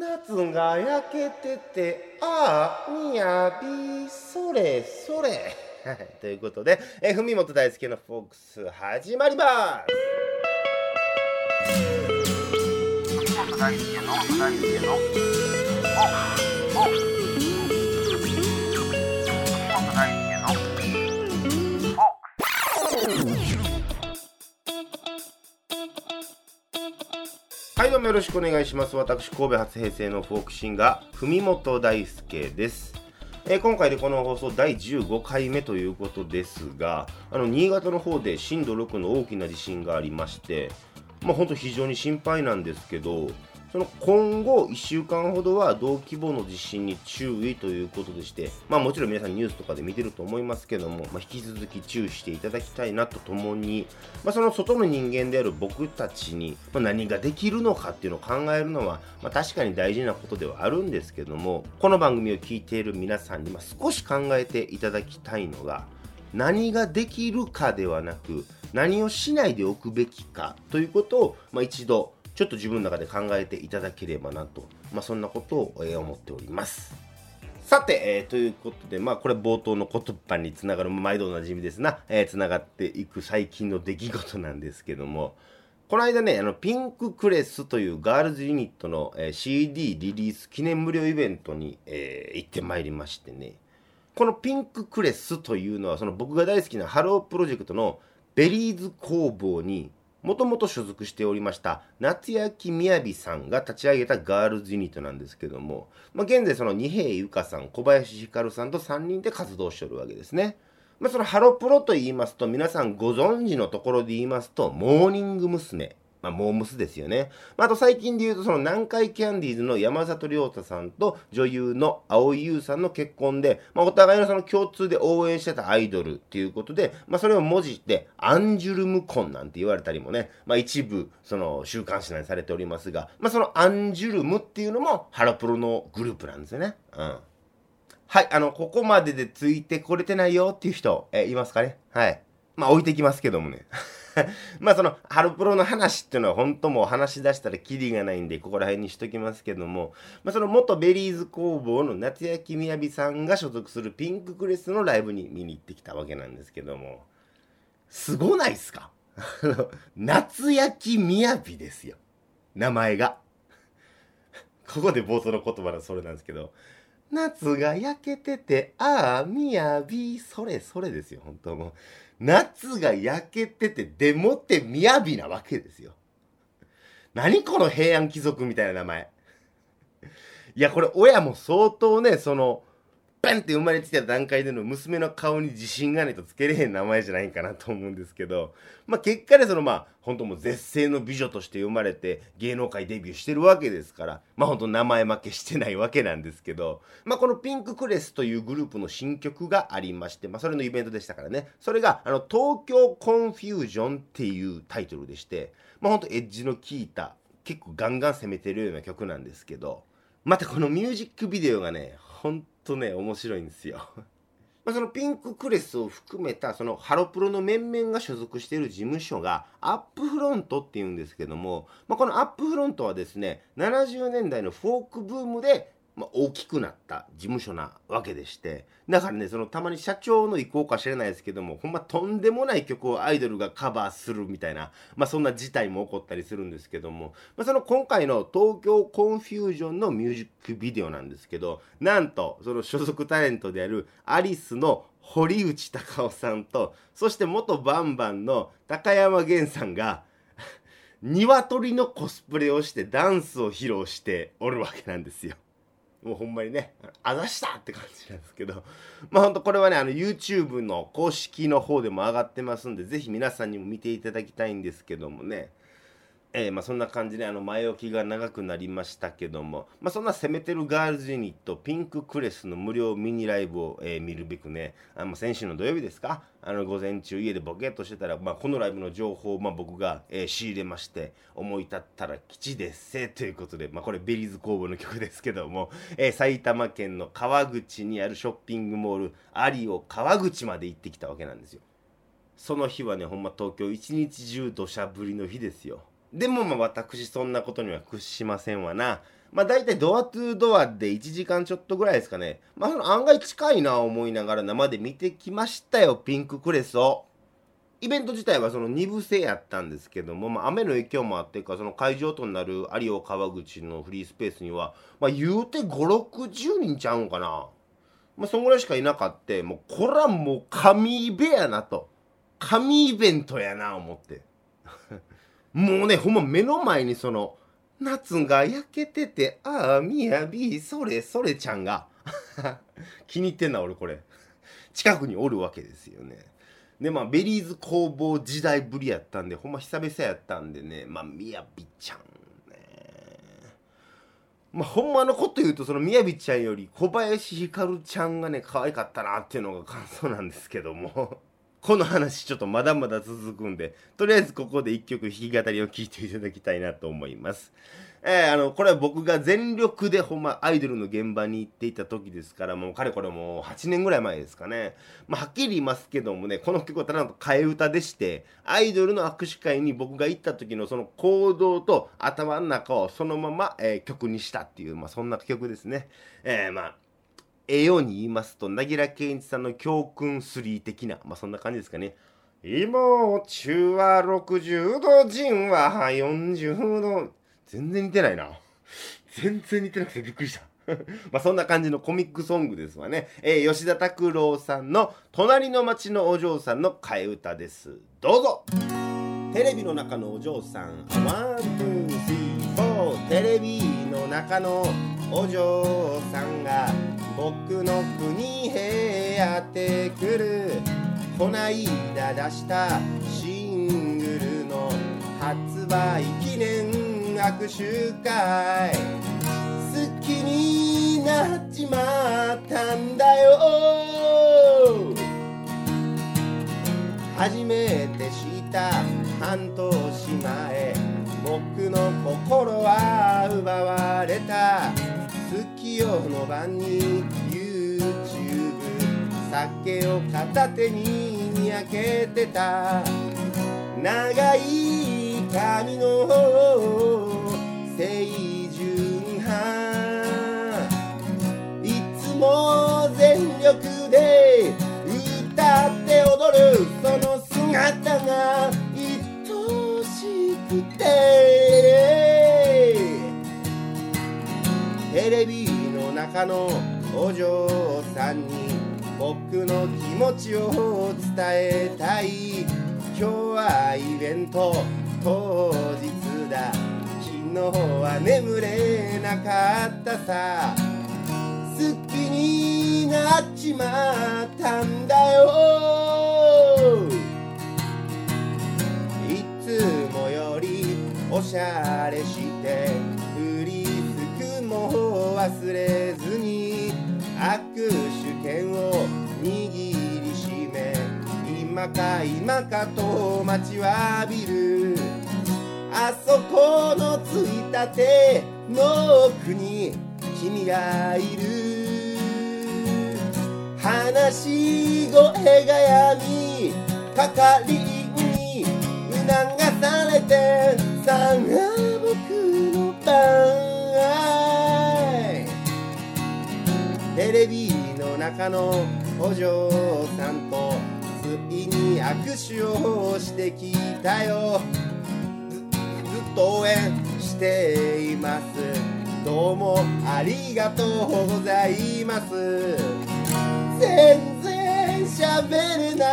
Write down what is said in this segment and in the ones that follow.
夏が焼けててああみやびそれそれ。ということで、え、文元大輔のフォックス始まります。文元大輔の大輔のどもよろしくお願いします。私神戸初平成のフォークシンガー文本大輔です。えー、今回でこの放送第15回目ということですがあの新潟の方で震度6の大きな地震がありましてまあ本当非常に心配なんですけどその今後1週間ほどは同規模の地震に注意ということでして、まあ、もちろん皆さんニュースとかで見てると思いますけども、まあ、引き続き注意していただきたいなとともに、まあ、その外の人間である僕たちに、ま何ができるのかっていうのを考えるのは、まあ、確かに大事なことではあるんですけどもこの番組を聞いている皆さんに、ま少し考えていただきたいのが何ができるかではなく何をしないでおくべきかということを、まあ一度ちょっと自分の中で考えていただければなと、まあ、そんなことを、思っております。さて、えー、ということで、まあ、これ冒頭の言葉につながる、毎度おなじみですな、えー、つながっていく最近の出来事なんですけども、この間ね、あの、ピンククレスというガールズユニットの、えー、CD リリース記念無料イベントに、えー、行ってまいりましてね、このピンククレスというのは、その僕が大好きなハロープロジェクトのベリーズ工房にもともと所属しておりました夏焼みやびさんが立ち上げたガールズユニットなんですけども、まあ、現在その二平ゆかさん小林ひかるさんと3人で活動しておるわけですね。まあ、そのハロプロと言いますと皆さんご存知のところで言いますとモーニング娘。まあ、モームスですよね。まあ、あと最近で言うと、その南海キャンディーズの山里亮太さんと女優の蒼井優さんの結婚で、まあ、お互いのその共通で応援してたアイドルっていうことで、まあ、それを文字ってアンジュルム婚なんて言われたりもね、まあ、一部、その週刊誌内にされておりますが、まあ、そのアンジュルムっていうのもハロプロのグループなんですよね。うん。はい、あの、ここまででついてこれてないよっていう人、え、いますかね？はい。まあ、置いてきますけどもね。まあその、ハロプロの話っていうのは本当もう話し出したらキリがないんで、ここら辺にしときますけども、まあその元ベリーズ工房の夏焼みやびさんが所属するピンククレスのライブに見に行ってきたわけなんですけども、すごないっすか？夏焼きみやびですよ。名前が。ここで冒頭の言葉はそれなんですけど、夏が焼けてて、ああ、みやび、それそれですよ、本当もう。夏が焼けてて、でもって雅なわけですよ。何この平安貴族みたいな名前。いや、これ親も相当ね、その、バンって生まれてきた段階での娘の顔に自信がないとつけれへん名前じゃないかなと思うんですけど、まあ結果でそのまあ本当もう絶世の美女として生まれて芸能界デビューしてるわけですから、まあ本当名前負けしてないわけなんですけど、まあこのピンククレスというグループの新曲がありまして、まあそれのイベントでしたからね、それがあの東京コンフュージョンっていうタイトルでして、まあ本当エッジの効いた結構ガンガン攻めてるような曲なんですけど、またこのミュージックビデオがね、ほんとね、面白いんですよ。まあ、そのピンククレスを含めたそのハロプロの面々が所属している事務所がアップフロントっていうんですけども、まあ、このアップフロントはですね70年代のフォークブームでまあ、大きくなった事務所なわけでしてだからねそのたまに社長の意向か知らないですけどもほんまとんでもない曲をアイドルがカバーするみたいな、まあ、そんな事態も起こったりするんですけども、まあ、その今回の東京コンフュージョンのミュージックビデオなんですけどなんとその所属タレントであるアリスの堀内孝雄さんとそして元バンバンの高山厳さんが 鶏のコスプレをしてダンスを披露しておるわけなんですよ。もうほんまにね、あざしたって感じなんですけど、まあほんとこれはね、あの YouTube の公式の方でも上がってますんで、ぜひ皆さんにも見ていただきたいんですけどもね、えー、まあ、そんな感じであの前置きが長くなりましたけども、まあ、そんな攻めてるガールズユニットピンククレスの無料ミニライブを、えー、見るべくねあの先週の土曜日ですか？あの午前中家でボケっとしてたら、まあ、このライブの情報を、まあ、僕が、えー、仕入れまして思い立ったら吉でっせということで、まあ、これベリーズ工房の曲ですけども、え埼玉県の川口にあるショッピングモールアリオ川口まで行ってきたわけなんですよ。その日はねほんま東京一日中土砂降りの日ですよ。でもまあ私そんなことには屈しませんわな。まあ大体ドアトゥードアで1時間ちょっとぐらいですかね。まあ案外近いな思いながら生で見てきましたよ、ピンククレスを。イベント自体はその2部制やったんですけども、まあ、雨の影響もあってか、その会場となる有尾川口のフリースペースには、まあ、言うて5、60人ちゃうんかな。まあ、そんぐらいしかいなかって、もう、こらもう神イベやなと。神イベントやな、思って。もうね、ほんま目の前にその、夏が焼けてて、ああ、みやび、それ、それちゃんが。気に入ってんな、俺これ。近くにおるわけですよね。で、まあ、ベリーズ工房時代ぶりやったんで、ほんま久々やったんでね、まあ、みやびちゃんね。まあ、ほんまのこと言うと、そのみやびちゃんより小林ひかるちゃんがね、可愛かったなっていうのが感想なんですけども。この話ちょっとまだまだ続くんで、とりあえずここで一曲弾き語りを聴いていただきたいなと思います。えー、あの、これは僕が全力でほんまアイドルの現場に行っていた時ですから、もうかれこれもう8年ぐらい前ですかね。まあ、はっきり言いますけどもね、この曲はただの替え歌でして、アイドルの握手会に僕が行った時のその行動と頭の中をそのまま、えー、曲にしたっていう、まあ、そんな曲ですね。えー、まあ、えように言いますと、なぎら健一さんの教訓3的な、まあそんな感じですかね。妹中は60度、人は40度。全然似てないな。全然似てなくてびっくりした。まあそんな感じのコミックソングですわね。えー、吉田拓郎さんの隣の町のお嬢さんの替え歌です。どうぞテレビの中のお嬢さん、 one, two, three, four。テレビの中のお嬢さんが僕の国へやってくる。こないだ出したシングルの発売記念握手会。好きになっちまったんだよ。初めて知った半年前僕の心は奪われた。月夜の晩に YouTube 酒を片手ににやけてた。長い髪の清純派。いつも全力で歌って踊るその姿が愛しくて。レビの中のお嬢さんに僕の気持ちを伝えたい。今日はイベント。当日だ。昨日は眠れなかったさ。好きになっちまったんだよ。いつもよりおしゃれしても忘れずに握手券を握りしめ今か今かと待ちわびる。あそこのついたての奥に君がいる。話し声が闇係員に促されてさあ僕の番。テレビの中のお嬢さんとついに握手をしてきたよ。ずっと応援しています。どうもありがとうございます。全然喋れな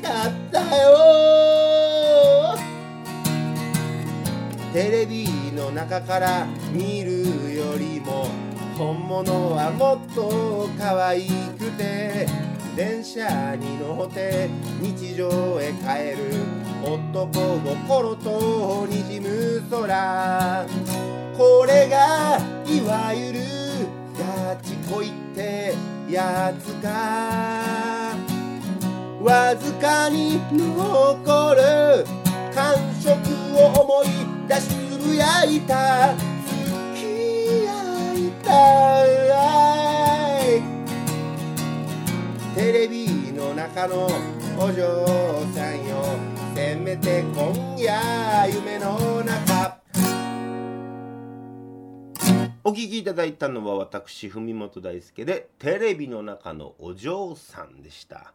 かったよ。テレビの中から見るよりも本物はもっと可愛くて電車に乗って日常へ帰る男心とにじむ空。これがいわゆるガチ恋ってやつか。わずかに残る感触を思い出しつぶやいた。テレビの中のお嬢さんよ。せめて今夜夢の中。お聞きいただいたのは私文本大輔でテレビの中のお嬢さんでした。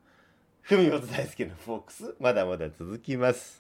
文本大輔のフォックスまだまだ続きます。